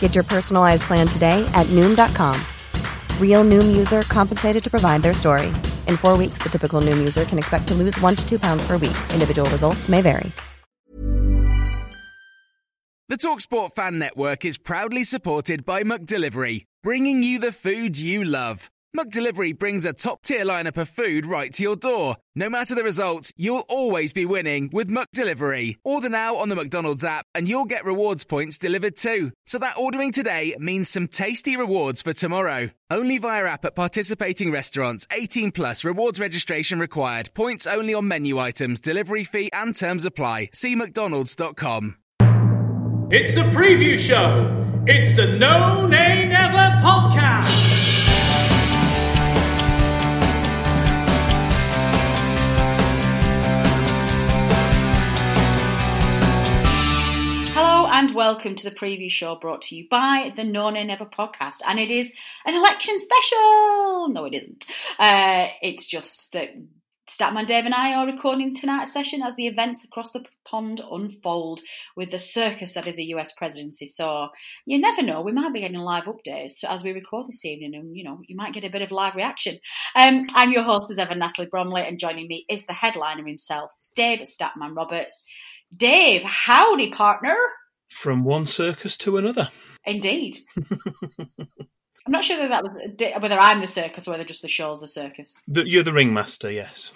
Get your personalized plan today at Noom.com. Real Noom user compensated to provide their story. In four weeks, the typical Noom user can expect to lose one to two pounds per week. Individual results may vary. The Talksport Fan Network is proudly supported by McDelivery, bringing you the food you love. McDelivery brings a top tier lineup of food right to your door. No matter the result, you'll always be winning with McDelivery. Order now on the McDonald's app and you'll get rewards points delivered too. So that ordering today means some tasty rewards for tomorrow. Only via app at participating restaurants. 18 plus rewards registration required. Points only on menu items, delivery fee and terms apply. See mcdonalds.com. It's the preview show. It's the No Nay Never podcast. And welcome to the preview show brought to you by the No Nay Never podcast. And it is an election special. No, it isn't. Uh, it's just that Statman Dave and I are recording tonight's session as the events across the pond unfold with the circus that is the US presidency. So you never know, we might be getting live updates as we record this evening, and you know, you might get a bit of live reaction. Um, I'm your host as ever, Natalie Bromley, and joining me is the headliner himself, Dave Statman Roberts. Dave, howdy, partner. From one circus to another. Indeed. I'm not sure that that was whether I'm the circus or whether just the show's the circus. The, you're the ringmaster, yes.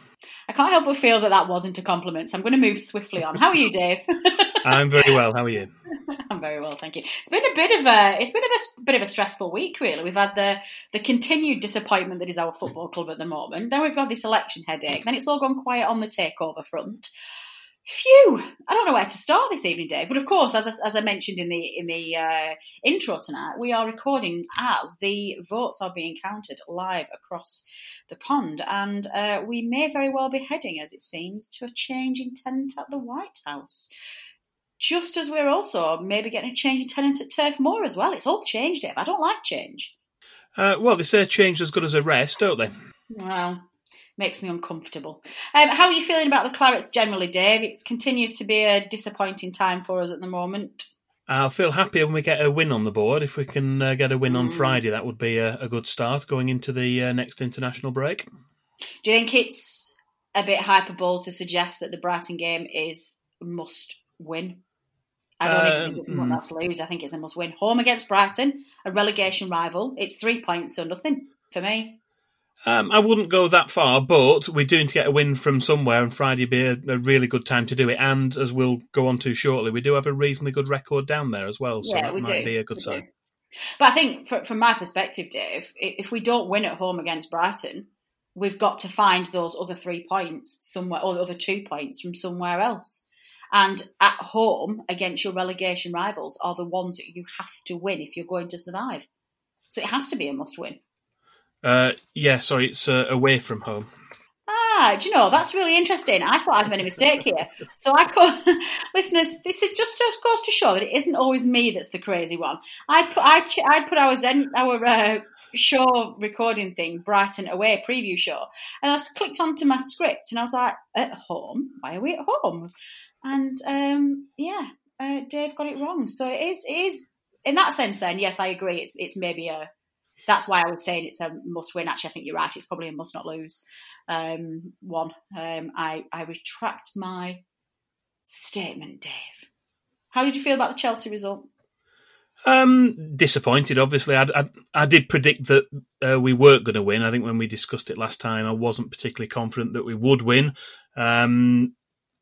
I can't help but feel that that wasn't a compliment, so I'm going to move swiftly on. How are you, Dave? I'm very well. How are you? I'm very well, thank you. It's been a bit of a it's been a bit of a stressful week, really. We've had the the continued disappointment that is our football club at the moment. Then we've got this election headache. Then it's all gone quiet on the takeover front. Phew! I don't know where to start this evening, Dave. But of course, as I, as I mentioned in the in the uh, intro tonight, we are recording as the votes are being counted live across the pond, and uh, we may very well be heading, as it seems, to a change in tenant at the White House. Just as we're also maybe getting a change in tenant at Turf Moor as well. It's all changed, Dave. I don't like change. Uh, well, they say change as good as a rest, don't they? Well, makes me uncomfortable. Um, how are you feeling about the Clarets generally, Dave? It continues to be a disappointing time for us at the moment. I'll feel happier when we get a win on the board. If we can uh, get a win on Friday, that would be a, a good start going into the uh, next international break. Do you think it's a bit hyperbole to suggest that the Brighton game is must win? I don't even think it's Um, one that's lose. I think it's a must win. Home against Brighton, a relegation rival. It's three points, so nothing for me. Um, I wouldn't go that far, but we're doing to get a win from somewhere, and Friday would be a, a really good time to do it. And as we'll go on to shortly, we do have a reasonably good record down there as well, so yeah, that we might do. be a good We sign. do. But I think, fr from my perspective, Dave, if we don't win at home against Brighton, we've got to find those other three points somewhere, or the other two points from somewhere else. And at home against your relegation rivals are the ones that you have to win if you're going to survive. So it has to be a must win. Uh, yeah, sorry, it's uh, away from home. Ah, do you know that's really interesting? I thought I'd made a mistake here. So I could, listeners, this is just goes to show that it isn't always me that's the crazy one. I put I I'd put our Zen, our uh, show recording thing, Brighton away preview show, and I clicked onto my script and I was like, at home? Why are we at home? And um, yeah, uh, Dave got it wrong. So it is it is in that sense. Then yes, I agree. It's it's maybe a that's why I was saying it's a must win. Actually, I think you're right. It's probably a must not lose um, one. Um, I, I retract my statement, Dave. How did you feel about the Chelsea result? Um, disappointed. Obviously, I, I, I did predict that uh, we weren't going to win. I think when we discussed it last time, I wasn't particularly confident that we would win. Um,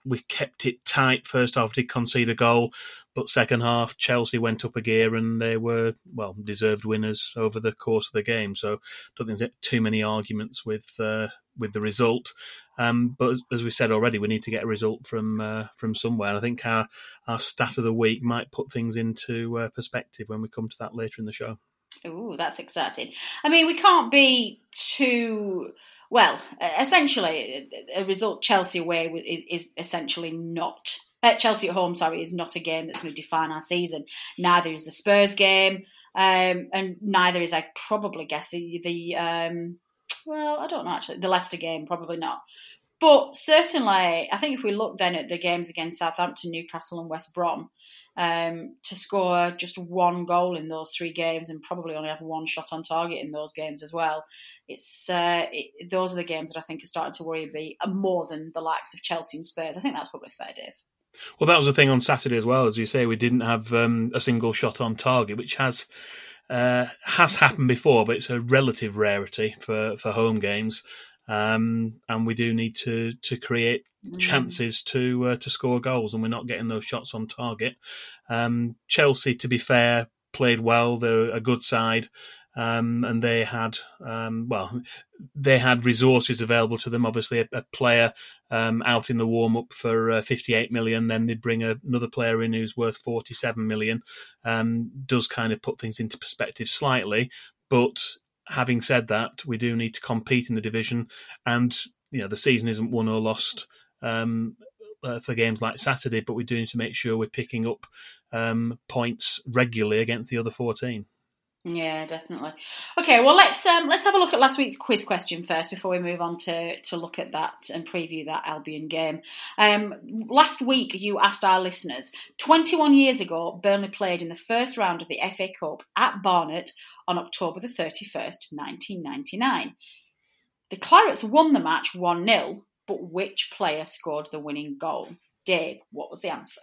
we kept it tight. First half did concede a goal, but second half Chelsea went up a gear and they were well deserved winners over the course of the game. So, don't think there's too many arguments with uh, with the result. Um, but as, as, we said already, we need to get a result from uh, from somewhere. And I think our our stat of the week might put things into uh, perspective when we come to that later in the show. Oh, that's exciting. I mean, we can't be too well. Essentially, a result Chelsea away is, is essentially not. Uh, Chelsea at home, sorry, is not a game that's going to define our season. Neither is the Spurs game, um, and neither is I probably guess the the um, well, I don't know actually the Leicester game, probably not. But certainly, I think if we look then at the games against Southampton, Newcastle, and West Brom, um, to score just one goal in those three games and probably only have one shot on target in those games as well, it's uh, it, those are the games that I think are starting to worry me more than the likes of Chelsea and Spurs. I think that's probably fair, Dave. Well, that was the thing on Saturday as well, as you say. We didn't have um, a single shot on target, which has uh, has happened before, but it's a relative rarity for, for home games. Um, and we do need to to create mm. chances to uh, to score goals, and we're not getting those shots on target. Um, Chelsea, to be fair, played well. They're a good side. Um, and they had um, well, they had resources available to them. Obviously, a, a player um, out in the warm up for uh, 58 million, then they'd bring a, another player in who's worth 47 million. Um, does kind of put things into perspective slightly, but having said that, we do need to compete in the division, and you know the season isn't won or lost um, uh, for games like Saturday, but we do need to make sure we're picking up um, points regularly against the other fourteen. Yeah, definitely. Okay, well let's um, let's have a look at last week's quiz question first before we move on to to look at that and preview that Albion game. Um, last week you asked our listeners, 21 years ago, Burnley played in the first round of the FA Cup at Barnet on October the 31st, 1999. The Clarets won the match 1-0, but which player scored the winning goal? Dave, what was the answer?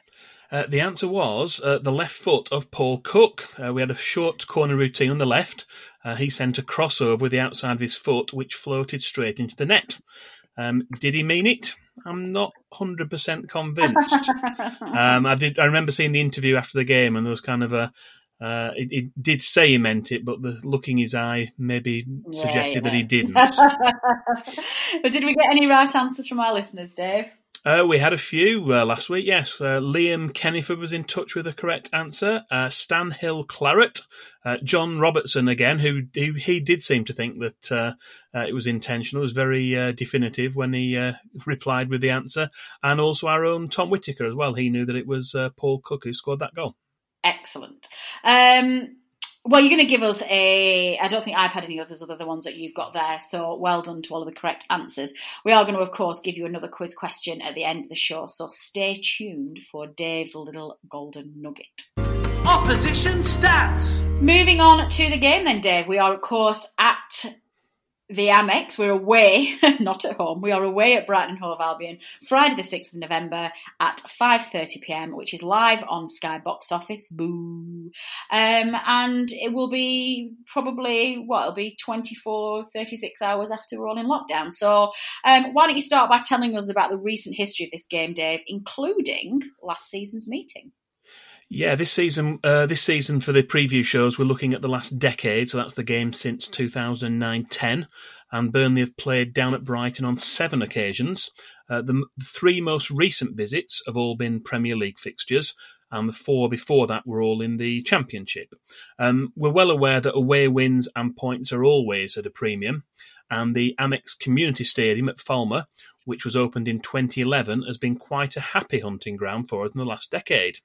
Uh, the answer was uh, the left foot of Paul Cook. Uh, we had a short corner routine on the left. Uh, he sent a crossover with the outside of his foot, which floated straight into the net. Um, did he mean it? I'm not hundred percent convinced. um, I did. I remember seeing the interview after the game, and there was kind of a. Uh, it, it, did say he meant it, but the look in his eye maybe yeah, suggested yeah. that he didn't. but did we get any right answers from our listeners, Dave? Uh, we had a few uh, last week, yes. Uh, Liam Kenniford was in touch with the correct answer. Uh, Stan Hill Claret. Uh, John Robertson again, who he, he, did seem to think that uh, it was intentional, it was very definitive when he replied with the answer. And also our own Tom Whitaker as well. He knew that it was Paul Cook who scored that goal. Excellent. Um, well, you're going to give us a. I don't think I've had any others other than the ones that you've got there. So well done to all of the correct answers. We are going to, of course, give you another quiz question at the end of the show. So stay tuned for Dave's little golden nugget. Opposition stats. Moving on to the game, then, Dave. We are, of course, at the Amex. We're away, not at home. We are away at Brighton Hove Albion Friday the 6th of November at 5.30pm, which is live on Sky Box Office. Boo. Um, and it will be probably, what, it'll be 24, 36 hours after we're all in lockdown. So um, why don't you start by telling us about the recent history of this game, Dave, including last season's meeting? Yeah, this season, uh, this season for the preview shows, we're looking at the last decade. So that's the game since 2009-10, and Burnley have played down at Brighton on seven occasions. Uh, the, the, three most recent visits have all been Premier League fixtures, and the four before that were all in the Championship. Um, we're well aware that away wins and points are always at a premium, and the Amex Community Stadium at Falmer which was opened in 2011, has been quite a happy hunting ground for us in the last decade.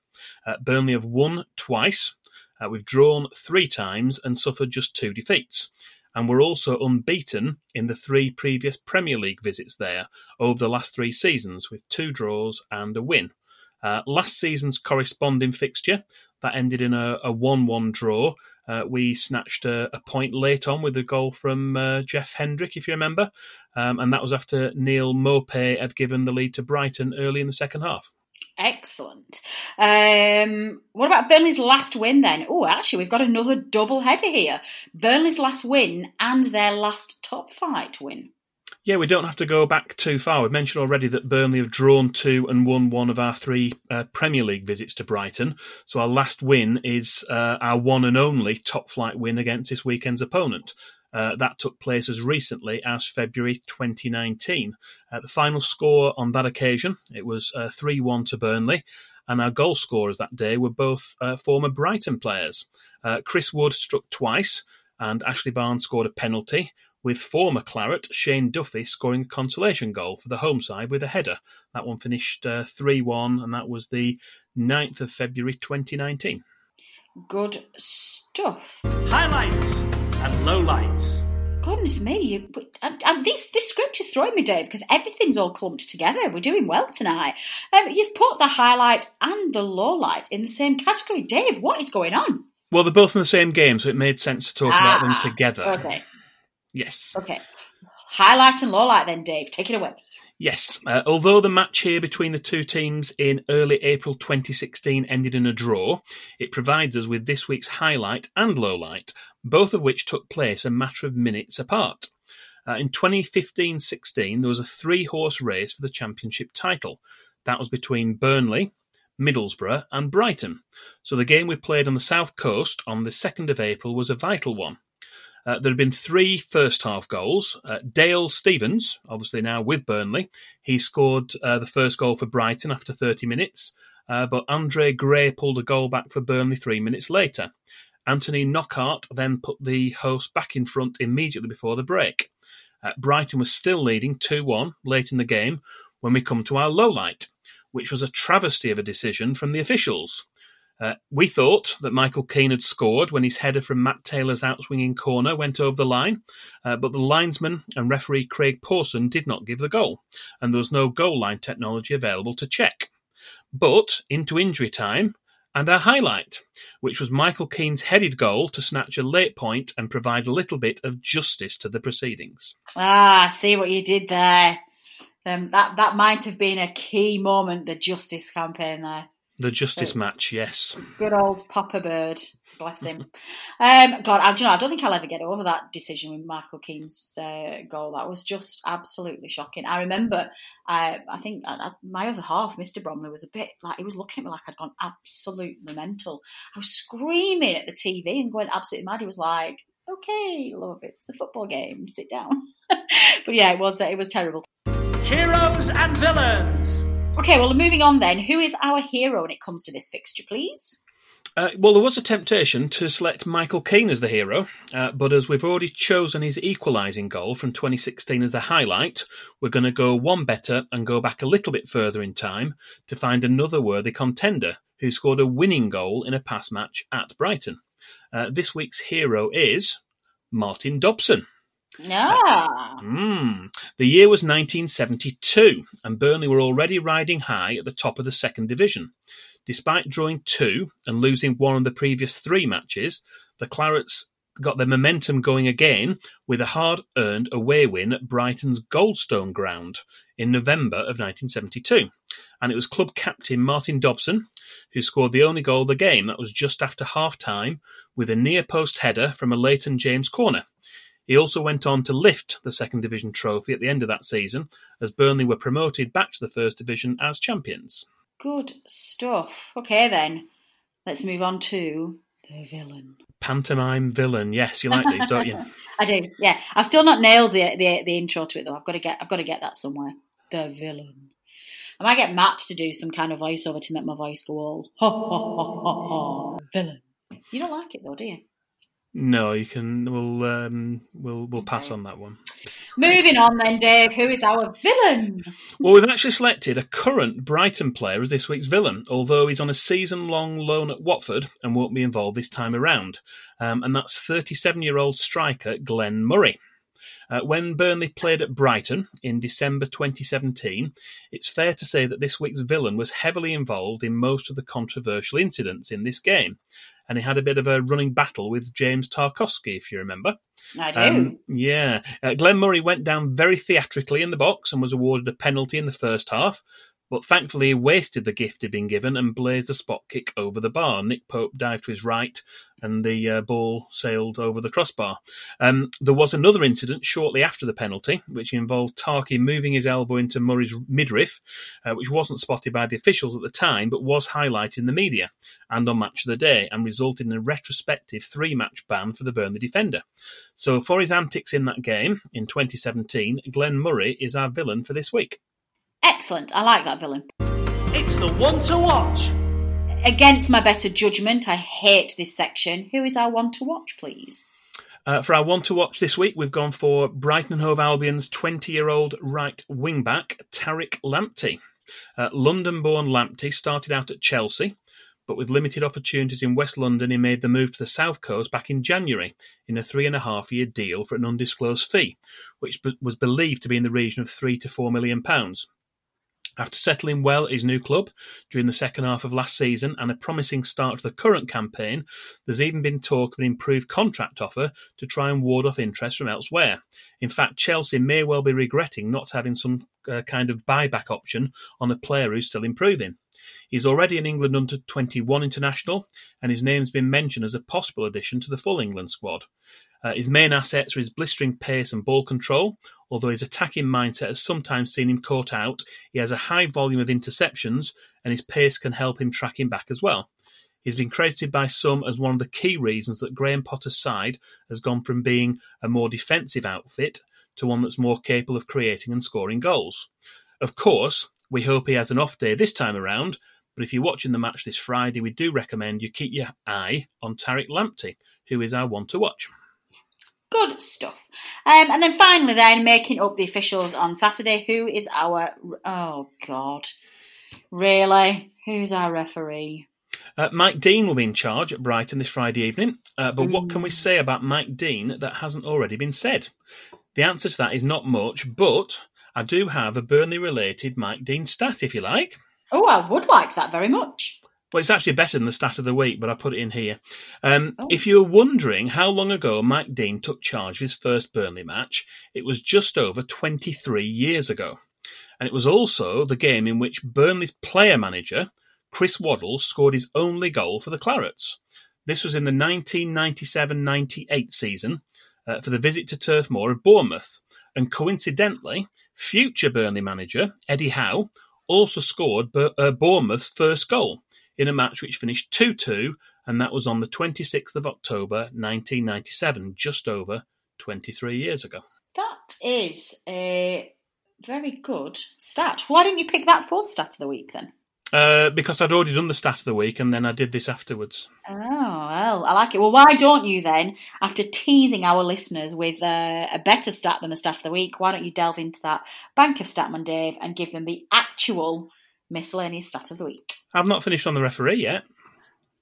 Uh, Burnley have won twice, uh, we've drawn three times, and suffered just two defeats. And we're also unbeaten in the three previous Premier League visits there over the last three seasons, with two draws and a win. Uh, last season's corresponding fixture that ended in a, a 1 1 draw uh, we snatched a, a, point late on with a goal from uh, Jeff Hendrick, if you remember, um, and that was after Neal Maupay had given the lead to Brighton early in the second half. Excellent. Um, what about Burnley's last win then? Oh, actually, we've got another double header here. Burnley's last win and their last top flight win. Yeah, we don't have to go back too far. We've mentioned already that Burnley have drawn two and won one of our three uh, Premier League visits to Brighton. So our last win is uh, our one and only top flight win against this weekend's opponent. Uh, that took place as recently as February 2019. Uh, the final score on that occasion it was uh, three one to Burnley, and our goal scorers that day were both uh, former Brighton players. Uh, Chris Wood struck twice, and Ashley Barnes scored a penalty. With former Claret Shane Duffy scoring a consolation goal for the home side with a header. That one finished 3 1, and that was the 9th of February 2019. Good stuff. Highlights and lowlights. Goodness me, you, and, and this this script is throwing me, Dave, because everything's all clumped together. We're doing well tonight. Um, you've put the highlight and the lowlight in the same category. Dave, what is going on? Well, they're both in the same game, so it made sense to talk about them Ah, together. Okay, Yes. okay. Highlight and lowlight then, Dave. Take it away. Yes, uh, although the match here between the two teams in early April 2016 ended in a draw, it provides us with this week's highlight and lowlight, both of which took place a matter of minutes apart. Uh, in 2015 16, there was a three horse race for the championship title. That was between Burnley, Middlesbrough, and Brighton. So the game we played on the south coast on the 2nd of April was a vital one. Uh, there have been three first half goals. Uh, Dale Stephens, obviously now with Burnley, he scored uh, the first goal for Brighton after 30 minutes, uh, but Andre Gray pulled a goal back for Burnley three minutes later. Anthony Knockaert then put the host back in front immediately before the break. Uh, Brighton was still leading 2 1 late in the game when we come to our low light, which was a travesty of a decision from the officials. Uh, we thought that Michael Keane had scored when his header from Matt Taylor's outswinging corner went over the line, uh, but the linesman and referee Craig Pawson did not give the goal, and there was no goal line technology available to check. But into injury time, and our highlight, which was Michael Keane's headed goal to snatch a late point and provide a little bit of justice to the proceedings. Ah, see what you did there. Um, that that might have been a key moment, the justice campaign there. The justice match, yes. Good old Papa Bird, bless him. um, God, I, do you know, I don't think I'll ever get over that decision with Michael Keane's uh, goal. That was just absolutely shocking. I remember, uh, I think uh, my other half, Mr. Bromley, was a bit like he was looking at me like I'd gone absolutely mental. I was screaming at the TV and going absolutely mad. He was like, "Okay, love, it's a football game. Sit down." but yeah, it was uh, it was terrible. Heroes and villains. Okay, well, moving on then. Who is our hero when it comes to this fixture, please? Uh, well, there was a temptation to select Michael Keane as the hero, uh, but as we've already chosen his equalising goal from 2016 as the highlight, we're going to go one better and go back a little bit further in time to find another worthy contender who scored a winning goal in a pass match at Brighton. Uh, this week's hero is Martin Dobson. Ah, Mm. The year was 1972, and Burnley were already riding high at the top of the second division. Despite drawing two and losing one of the previous three matches, the Clarets got their momentum going again with a hard earned away win at Brighton's Goldstone ground in November of 1972. And it was club captain Martin Dobson who scored the only goal of the game. That was just after half time with a near post header from a Leighton James corner. He also went on to lift the second division trophy at the end of that season as Burnley were promoted back to the first division as champions. good stuff. Okay, then. Let's move on to the villain. Pantomime villain, yes, you like these, don't you? I do, yeah. I've still not nailed the, the the intro to it though. I've got to get I've got to get that somewhere. The villain. I might get Matt to do some kind of voiceover to make my voice go all ha ha ha ha ha. Villain. You don't like it though, do you? No, you can. We'll um, we'll we'll pass on that one. Moving on then, Dave. Who is our villain? Well, we've actually selected a current Brighton player as this week's villain, although he's on a season-long loan at Watford and won't be involved this time around. Um, and that's 37-year-old striker Glenn Murray. Uh, when Burnley played at Brighton in December 2017, it's fair to say that this week's villain was heavily involved in most of the controversial incidents in this game. And he had a bit of a running battle with James Tarkowski, if you remember. I do. Um, yeah. Uh, Glenn Murray went down very theatrically in the box and was awarded a penalty in the first half, but thankfully he wasted the gift he'd been given and blazed a spot kick over the bar. Nick Pope dived to his right and the uh, ball sailed over the crossbar. Um, there was another incident shortly after the penalty, which involved Tarky moving his elbow into Murray's midriff, uh, which wasn't spotted by the officials at the time, but was highlighted in the media and on Match of the Day, and resulted in a retrospective three-match ban for the Burnley defender. So, for his antics in that game in 2017, Glenn Murray is our villain for this week. Excellent. I like that villain. It's the one to watch. Against my better judgment, I hate this section. Who is our one to watch, please? Uh, for our one to watch this week, we've gone for Brighton and Hove Albion's 20 year old right wing back, Tariq Lamptey. Uh, London born Lamptey started out at Chelsea, but with limited opportunities in West London, he made the move to the South Coast back in January in a three and a half year deal for an undisclosed fee, which was believed to be in the region of three to four million pounds. After settling well at his new club during the second half of last season and a promising start to the current campaign, there's even been talk of an improved contract offer to try and ward off interest from elsewhere. In fact, Chelsea may well be regretting not having some uh, kind of buyback option on a player who's still improving. He's already an England under 21 international, and his name's been mentioned as a possible addition to the full England squad. Uh, his main assets are his blistering pace and ball control, although his attacking mindset has sometimes seen him caught out. He has a high volume of interceptions, and his pace can help him tracking back as well. He's been credited by some as one of the key reasons that Graham Potter's side has gone from being a more defensive outfit to one that's more capable of creating and scoring goals. Of course, we hope he has an off day this time around, but if you're watching the match this Friday, we do recommend you keep your eye on Tariq Lamptey, who is our one to watch. Good stuff. Um, and then finally, then making up the officials on Saturday. Who is our? Oh God, really? Who's our referee? Uh, Mike Dean will be in charge at Brighton this Friday evening. Uh, but what can we say about Mike Dean that hasn't already been said? The answer to that is not much, but I do have a Burnley related Mike Dean stat, if you like. Oh, I would like that very much. Well, it's actually better than the stat of the week, but I put it in here. Um, oh. If you're wondering how long ago Mike Dean took charge of his first Burnley match, it was just over 23 years ago. And it was also the game in which Burnley's player manager, Chris Waddle, scored his only goal for the Clarets. This was in the 1997 98 season uh, for the visit to Turf Moor of Bournemouth. And coincidentally, future Burnley manager, Eddie Howe, also scored uh, Bournemouth's first goal in a match which finished 2 2, and that was on the 26th of October 1997, just over 23 years ago. That is a very good stat. Why didn't you pick that fourth stat of the week then? Uh, because I'd already done the stat of the week and then I did this afterwards. Oh, well, I like it. Well, why don't you then, after teasing our listeners with uh, a better stat than the stat of the week, why don't you delve into that Bank of Statman Dave and give them the actual miscellaneous stat of the week? I've not finished on the referee yet.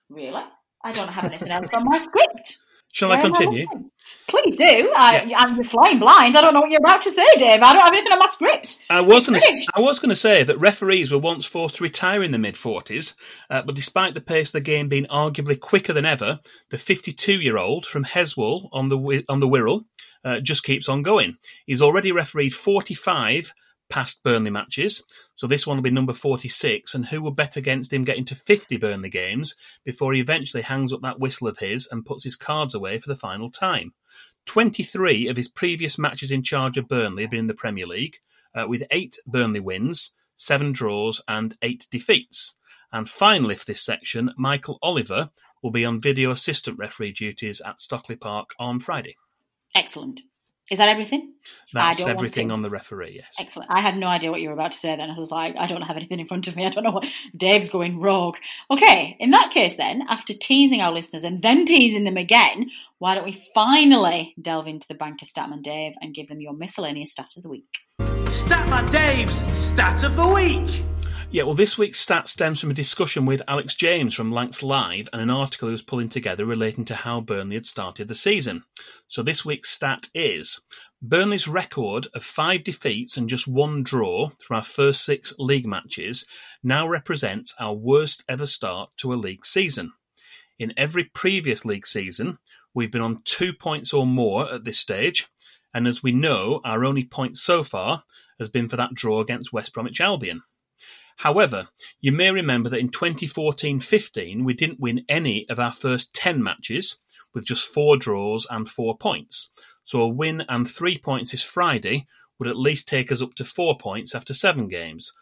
Really? I don't have anything else on my script. Shall I continue? Please do. I, yeah. I'm flying blind. I don't know what you're about to say, Dave. I don't have anything on my script. I was going to. I was going to say that referees were once forced to retire in the mid 40s, uh, but despite the pace of the game being arguably quicker than ever, the 52-year-old from Heswall on the on the Wirral uh, just keeps on going. He's already refereed 45 past Burnley matches. So this one will be number 46. And who will bet against him getting to 50 Burnley games before he eventually hangs up that whistle of his and puts his cards away for the final time? 23 of his previous matches in charge of Burnley have been in the Premier League, uh, with eight Burnley wins, seven draws, and eight defeats. And finally, for this section, Michael Oliver will be on video assistant referee duties at Stockley Park on Friday. Excellent. Is that everything? That's everything on the referee, yes. Excellent. I had no idea what you were about to say then. I was like, I don't have anything in front of me. I don't know what Dave's going rogue. Okay, in that case then, after teasing our listeners and then teasing them again, why don't we finally delve into the bank of Statman Dave and give them your miscellaneous stat of the week? Statman Dave's stat of the week. Yeah, well, this week's stat stems from a discussion with Alex James from Lancs Live and an article he was pulling together relating to how Burnley had started the season. So this week's stat is Burnley's record of five defeats and just one draw from our first six league matches now represents our worst ever start to a league season. In every previous league season, we've been on two points or more at this stage, and as we know, our only point so far has been for that draw against West Bromwich Albion. However, you may remember that in 2014-15 we didn't win any of our first 10 matches with just four draws and four points. So a win and three points this Friday would at least take us up to four points after seven games.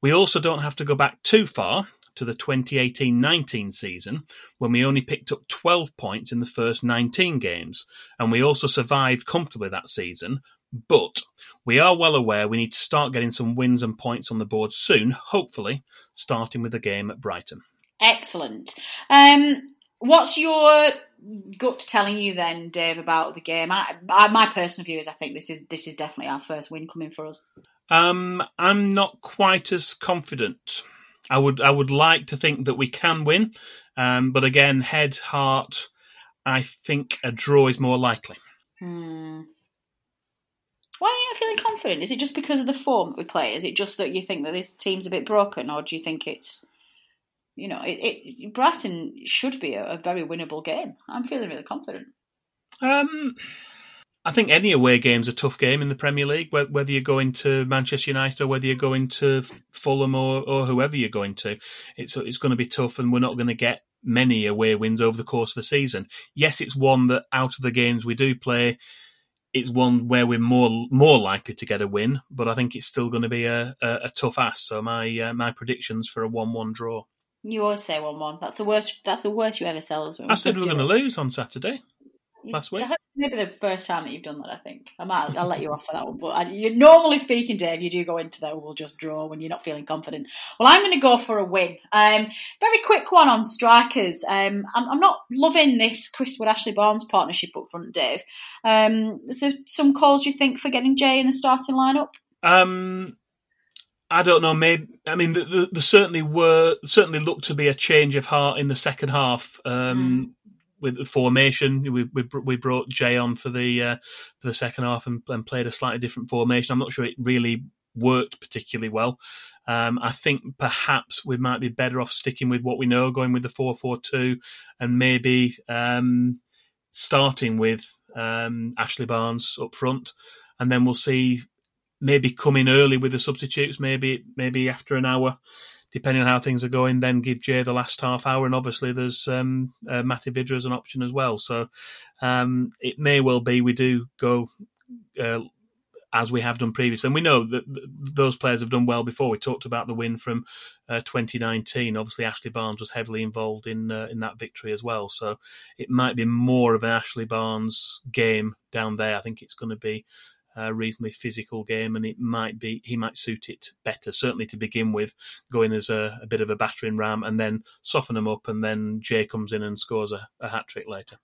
We also don't have to go back too far to the 2018-19 season when we only picked up 12 points in the first 19 games and we also survived comfortably that season but we are well aware we need to start getting some wins and points on the board soon hopefully starting with the game at Brighton Excellent. Um, what's your gut telling you then, Dave, about the game? I, I, my personal view is I think this is this is definitely our first win coming for us. um, I'm not quite as confident I would I would like to think that we can win um, but again head heart I think a draw is more likely Hmm. Why are you feeling confident? Is it just because of the form that we play? Is it just that you think that this team's a bit broken, or do you think it's, you know, it, it Brighton should be a, a very winnable game? I'm feeling really confident. Um, I think any away game's a tough game in the Premier League, whether you're going to Manchester United or whether you're going to Fulham or, or whoever you're going to. It's it's going to be tough, and we're not going to get many away wins over the course of the season. Yes, it's one that out of the games we do play, it's one where we're more more likely to get a win, but I think it's still going to be a, a, a tough ask. So my uh, my predictions for a one-one draw. You always say one-one. That's the worst. That's the worst you ever tell us. when I said we were going to lose on Saturday last week. Maybe the first time that you've done that. I think I might. I'll let you off for that one. But I, you, normally speaking, Dave, you do go into that. We'll just draw when you're not feeling confident. Well, I'm going to go for a win. Um, very quick one on strikers. Um, I'm, I'm not loving this Chris Wood Ashley Barnes partnership up front, Dave. Um, is there some calls you think for getting Jay in the starting lineup? Um, I don't know. Maybe I mean, there, there, there certainly were certainly looked to be a change of heart in the second half. Um, With the formation, we, we we brought Jay on for the uh, for the second half and, and played a slightly different formation. I'm not sure it really worked particularly well. Um, I think perhaps we might be better off sticking with what we know, going with the four four two, and maybe um, starting with um, Ashley Barnes up front, and then we'll see maybe come in early with the substitutes, maybe maybe after an hour, depending on how things are going. Then give Jay the last half hour, and obviously there's um, uh, Matty Vydra as an option as well. So um, it may well be we do go. Uh, as we have done previously, and we know that those players have done well before. We talked about the win from uh, 2019. Obviously, Ashley Barnes was heavily involved in uh, in that victory as well. So it might be more of an Ashley Barnes game down there. I think it's going to be a reasonably physical game, and it might be he might suit it better. Certainly to begin with, going as a, a bit of a battering ram, and then soften him up, and then Jay comes in and scores a, a hat trick later.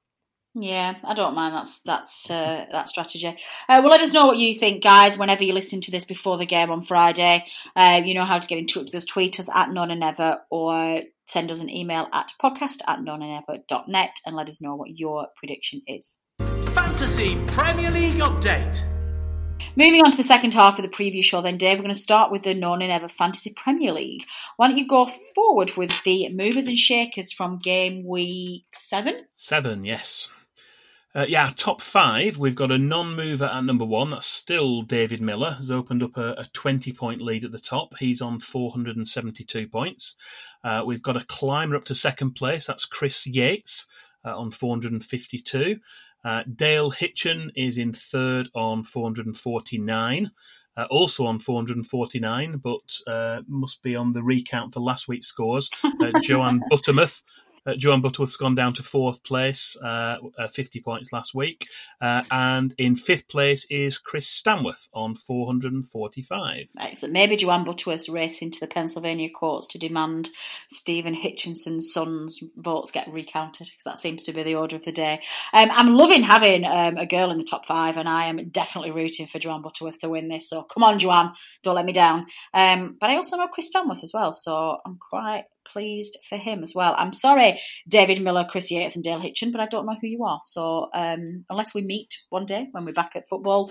Yeah, I don't mind that's that's uh, that strategy. Uh, well, let us know what you think, guys. Whenever you listen to this before the game on Friday, uh, you know how to get in touch with us. Tweet us at No Nay Never, or send us an email at podcast at noneandever.net and let us know what your prediction is. Fantasy Premier League update. Moving on to the second half of the preview show, then, Dave, we're going to start with the No Nay Never Fantasy Premier League. Why don't you go forward with the movers and shakers from game week seven? Seven, yes. Uh, yeah, top five. We've got a non-mover at number one. That's still David Miller. Has opened up a, a twenty-point lead at the top. He's on four hundred and seventy-two points. Uh, we've got a climber up to second place. That's Chris Yates uh, on four hundred and fifty-two. Uh, Dale Hitchen is in third on four hundred and forty-nine. Uh, also on 449, but uh, must be on the recount for last week's scores. Uh, Joanne Buttermouth uh, Joan Butterworth's gone down to fourth place, uh, uh, 50 points last week. Uh, and in fifth place is Chris Stanworth on 445. Excellent. Maybe Joanne Butterworth's racing to the Pennsylvania courts to demand Stephen Hitchinson's son's votes get recounted because that seems to be the order of the day. Um, I'm loving having um, a girl in the top five, and I am definitely rooting for Joanne Butterworth to win this. So come on, Joanne, don't let me down. Um, but I also know Chris Stanworth as well, so I'm quite pleased for him as well. I'm sorry, David Miller, Chris Yates, and Dale Hitchen, but I don't know who you are. So um, unless we meet one day when we're back at football,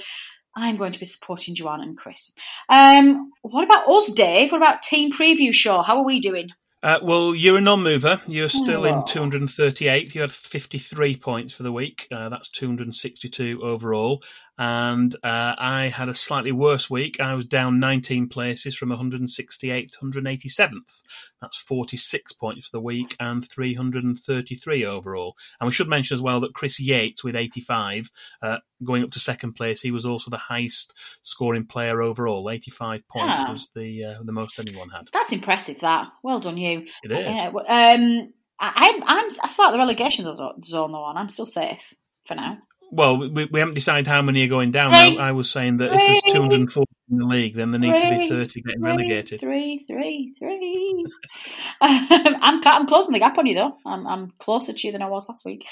I'm going to be supporting Joanne and Chris. Um, what about us, Dave? What about team preview show? How are we doing? Uh, well, you're a non-mover. You're still Oh. in 238th. You had 53 points for the week. Uh, that's 262 overall. And uh, I had a slightly worse week. I was down 19 places from 168 to 187th. That's 46 points for the week and 333 overall. And we should mention as well that Chris Yates with 85, uh, going up to second place, he was also the highest scoring player overall. 85 points Yeah. was the uh, the most anyone had. That's impressive. That well done, you. It is. Yeah, um, I, I'm I'm I start the relegation zone zone though, and I'm still safe for now. Well, we, we haven't decided how many are going down. Three. I, I was saying that if there's Three. 240 in the league, then there need to be 30 getting Three, relegated. Three, three, three. I'm I'm closing the gap on you though. I'm I'm closer to you than I was last week.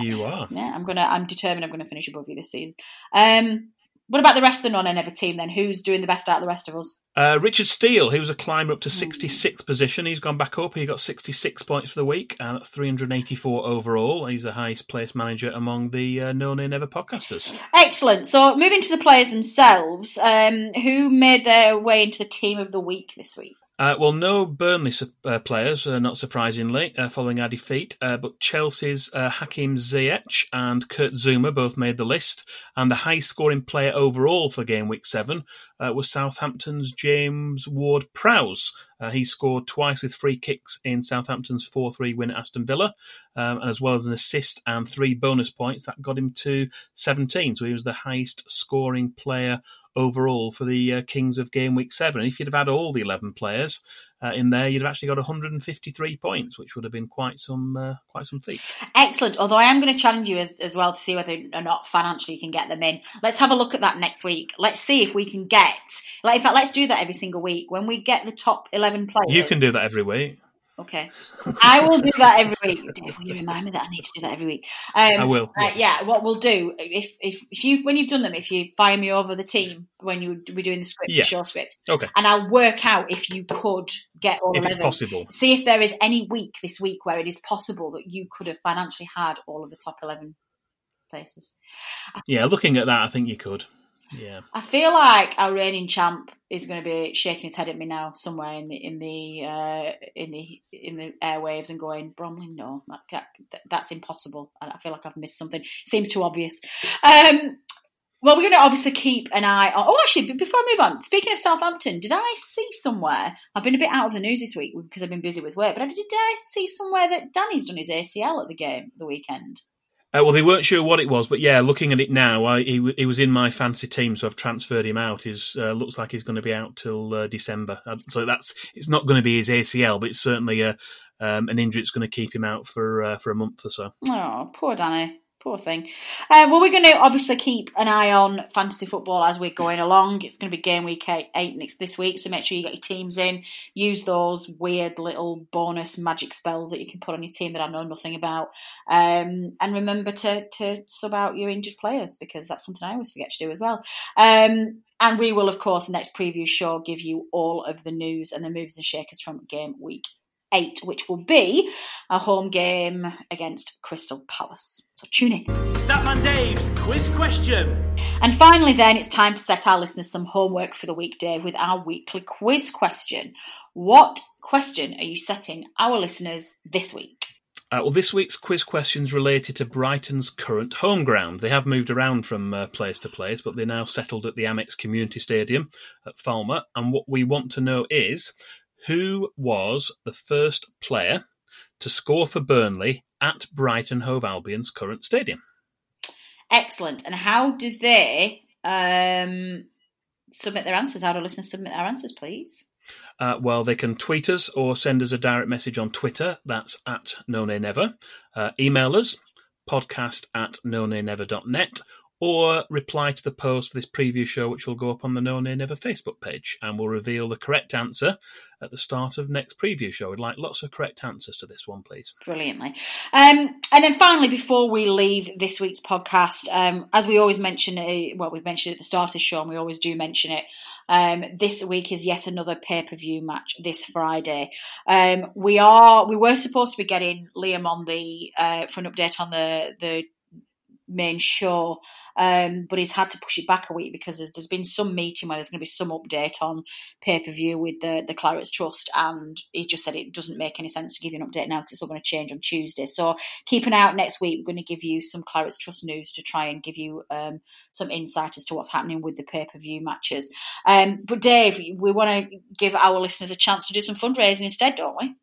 You are. Yeah, I'm gonna. I'm determined. I'm gonna finish above you this season. Um, what about the rest of the non-Ever team then? Who's doing the best out of the rest of us? Uh, Richard Steele, he was a climber up to Hmm. 66th position. He's gone back up. He got 66 points for the week, and that's 384 overall. He's the highest placed manager among the uh, No Nay Never podcasters. Excellent. So moving to the players themselves, um, who made their way into the team of the week this week? Uh, well, no Burnley uh, players, uh, not surprisingly, uh, following our defeat, uh, but Chelsea's uh, Hakim Ziyech and Kurt Zouma both made the list. And the high scoring player overall for game week seven uh, was Southampton's James Ward Prowse. Uh, he scored twice with free kicks in Southampton's 4 3 win at Aston Villa, um, and as well as an assist and three bonus points. That got him to 17. So he was the highest scoring player overall for the uh, Kings of Game Week 7. And if you'd have had all the 11 players uh, in there, you'd have actually got 153 points, which would have been quite some uh, quite some feat. Excellent. Although I am going to challenge you as, as well to see whether or not financially you can get them in. Let's have a look at that next week. Let's see if we can get. Like, in fact, let's do that every single week when we get the top eleven players. You can do that every week. Okay, I will do that every week. Dave, will you remind me that I need to do that every week? Um, I will, Uh, yeah, what we'll do if if if you when you've done them, if you fire me over the team when you be doing the script, Yeah. the show script, Okay. and I'll work out if you could get all If it's possible. See if there is any week this week where it is possible that you could have financially had all of the top eleven places. Yeah, looking at that, I think you could. Yeah. I feel like our reigning champ is going to be shaking his head at me now somewhere in the in the uh, in the in the airwaves and going Bromley, no, that, that, that's impossible. I I feel like I've missed something. Seems too obvious. Um, well, we're going to obviously keep an eye on. Oh, actually, before I move on, speaking of Southampton, did I see somewhere? I've been a bit out of the news this week because I've been busy with work, but did I see somewhere that Danny's done his ACL at the game the weekend? Uh, well, they weren't sure what it was, but yeah, looking at it now, I, he, he was in my fancy team, so I've transferred him out. He's uh, looks like he's going to be out till uh, December. Uh, So that's it's not going to be his ACL, but it's certainly a um, an injury that's going to keep him out for uh, for a month or so. Oh, poor Danny. Poor thing. Uh, well, we're going to obviously keep an eye on fantasy football as we're going along. It's going to be game week eight, eight next this week, so make sure you get your teams in. Use those weird little bonus magic spells that you can put on your team that I know nothing about. Um, and remember to to sub out your injured players because that's something I always forget to do as well. Um, and we will, of course, next preview show give you all of the news and the moves and shakers from game week eight, which will be a home game against Crystal Palace. So tune in. Statman Dave's quiz question. And finally, then, it's time to set our listeners some homework for the week, Dave, with our weekly quiz question. What question are you setting our listeners this week? Uh, well, this week's quiz questions related to Brighton's current home ground. They have moved around from uh, place to place, but they're now settled at the Amex Community Stadium at Falmer. And what we want to know is who was the first player to score for Burnley at Brighton Hove Albion's current stadium? Excellent. And how do they um, submit their answers? How do listeners submit their answers, please? Uh, well, they can tweet us or send us a direct message on Twitter. That's at no nay never. Uh, email us, podcast at no nay never.net, or reply to the post for this preview show, which will go up on the No Nay Never Facebook page, and we'll reveal the correct answer at the start of next preview show. We'd like lots of correct answers to this one, please. Brilliantly. Um, and then finally, before we leave this week's podcast, um, as we always mention, uh, well, we've mentioned it at the start of the show, and we always do mention it. Um, this week is yet another pay per view match this Friday. Um, we are we were supposed to be getting Liam on the uh, for an update on the the main show, um, but he's had to push it back a week because there's, been some meeting where there's going to be some update on pay per view with the the Clarets Trust, and he just said it doesn't make any sense to give you an update now because it's all going to change on Tuesday. So keep an eye out next week. We're going to give you some Clarets Trust news to try and give you um, some insight as to what's happening with the pay per view matches. Um, but Dave, we want to give our listeners a chance to do some fundraising instead, don't we?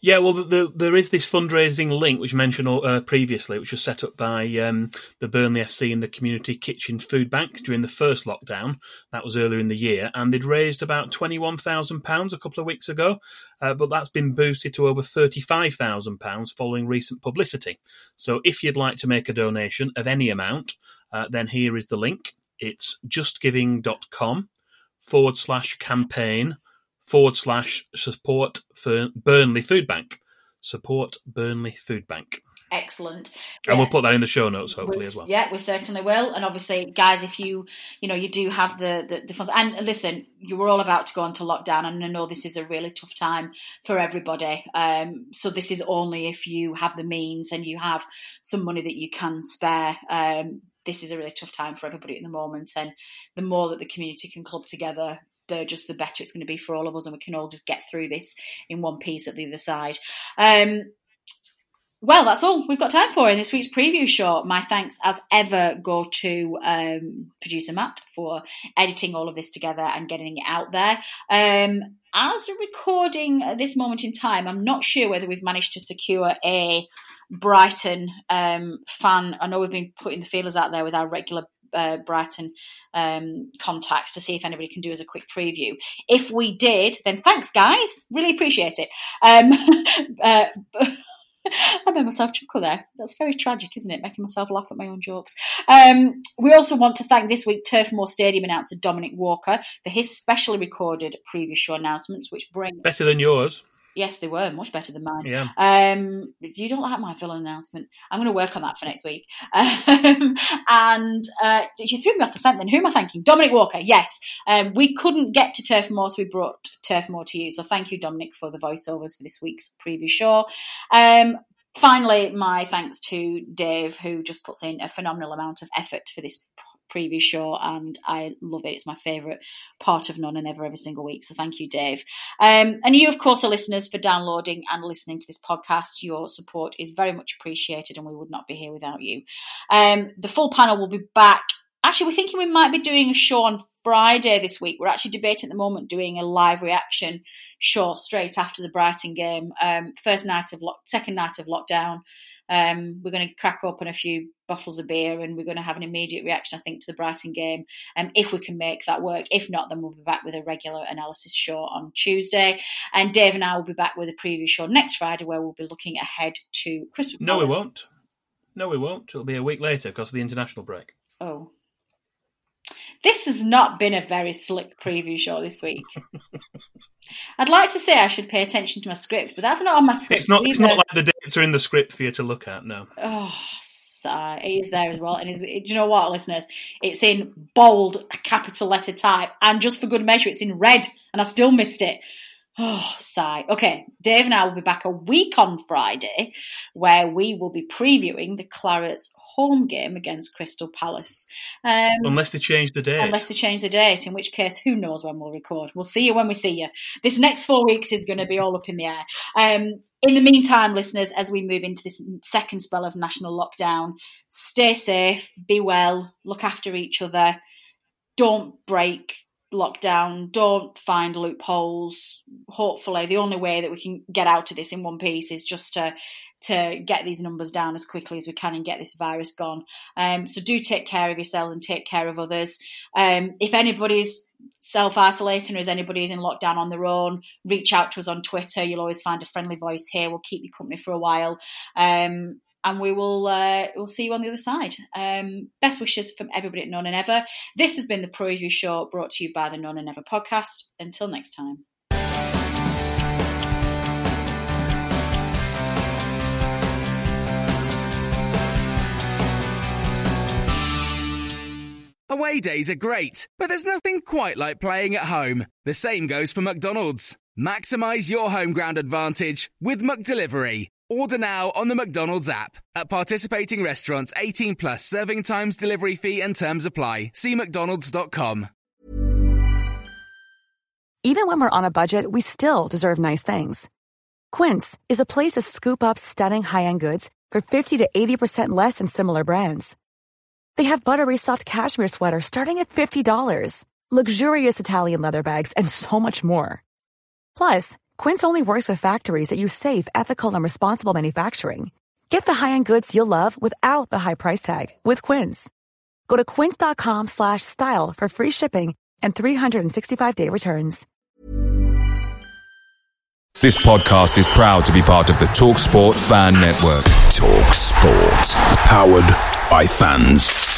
Yeah, well, the, the, there is this fundraising link which mentioned uh, previously, which was set up by um, the Burnley FC and the Community Kitchen Food Bank during the first lockdown. That was earlier in the year, and they'd raised about twenty-one thousand pounds a couple of weeks ago, uh, but that's been boosted to over thirty-five thousand pounds following recent publicity. So, if you'd like to make a donation of any amount, uh, then here is the link. It's justgiving.com forward slash campaign forward slash support for Burnley Food Bank. Support Burnley Food Bank. Excellent. And we'll put that in the show notes, hopefully, as well. Yeah, we certainly will. And obviously, guys, if you, you know, you do have the, the, the funds. And listen, you were all about to go into lockdown, and I know this is a really tough time for everybody. Um, so this is only if you have the means and you have some money that you can spare. Um, this is a really tough time for everybody at the moment, and the more that the community can club together, the just the better it's going to be for all of us, and we can all just get through this in one piece at the other side. Um, well, that's all we've got time for in this week's preview show. My thanks, as ever, go to um, producer Matt for editing all of this together and getting it out there. Um, as a recording at this moment in time, I'm not sure whether we've managed to secure a Brighton um, fan. I know we've been putting the feelers out there with our regular uh, Brighton um, contacts to see if anybody can do as a quick preview. If we did, then thanks, guys. Really appreciate it. Um, uh, I made myself chuckle there. That's very tragic, isn't it? Making myself laugh at my own jokes. Um, we also want to thank this week Turf Moor Stadium announcer Dominic Walker for his specially recorded previous show announcements, which bring better than yours. Yes, they were much better than mine. Yeah. Um, you don't like my villain announcement. I'm going to work on that for next week. Um, and uh, you threw me off the scent. Then who am I thanking? Dominic Walker. Yes. Um, we couldn't get to Turf Moor, so we brought Turf Moor to you. So thank you, Dominic, for the voiceovers for this week's preview show. Um, finally, my thanks to Dave, who just puts in a phenomenal amount of effort for this previous show, and I love it. It's my favourite part of No Nay Never every single week. So thank you, Dave. Um, and you, of course, are listeners for downloading and listening to this podcast. Your support is very much appreciated, and we would not be here without you. Um, the full panel will be back. Actually, we're thinking we might be doing a show on Friday this week. We're actually debating at the moment doing a live reaction show straight after the Brighton game. Um, first night of lock, second night of lockdown. Um, we're going to crack open a few bottles of beer and we're going to have an immediate reaction, I think, to the Brighton game. Um, if we can make that work. If not, then we'll be back with a regular analysis show on Tuesday. And Dave and I will be back with a preview show next Friday where we'll be looking ahead to Crystal No, we won't. No, we won't. It'll be a week later because of the international break. Oh. This has not been a very slick preview show this week. I'd like to say I should pay attention to my script, but that's not on my script. It's not. It's not like the dates are in the script for you to look at. No. Oh, sigh. It is there as well, and is, do you know what, listeners? It's in bold, a capital letter type, and just for good measure, it's in red, and I still missed it. Oh, sigh. Okay, Dave and I will be back a week on Friday where we will be previewing the Clarets home game against Crystal Palace. Um, unless they change the date. Unless they change the date, in which case, who knows when we'll record. We'll see you when we see you. This next four weeks is going to be all up in the air. Um, in the meantime, listeners, as we move into this second spell of national lockdown, stay safe, be well, look after each other, don't break lockdown, don't find loopholes. Hopefully, the only way that we can get out of this in one piece is just to to get these numbers down as quickly as we can and get this virus gone. Um, so do take care of yourselves and take care of others. Um, if anybody's self isolating or is anybody is in lockdown on their own, reach out to us on Twitter. You'll always find a friendly voice here. We'll keep you company for a while. Um, and we will uh, we'll see you on the other side. Um, best wishes from everybody at No Nay Never. This has been the Preview Show brought to you by the No Nay Never podcast. Until next time. Away days are great, but there's nothing quite like playing at home. The same goes for McDonald's. Maximize your home ground advantage with McDelivery. Order now on the McDonald's app. At participating restaurants, 18 plus serving times, delivery fee, and terms apply. See McDonald's.com. Even when we're on a budget, we still deserve nice things. Quince is a place to scoop up stunning high end goods for 50 to 80% less than similar brands. They have buttery soft cashmere sweaters starting at $50, luxurious Italian leather bags, and so much more. Plus, Quince only works with factories that use safe, ethical, and responsible manufacturing. Get the high-end goods you'll love without the high price tag with Quince. Go to quince.com slash style for free shipping and 365-day returns. This podcast is proud to be part of the TalkSport Fan Network. Talk Sport. Powered by fans.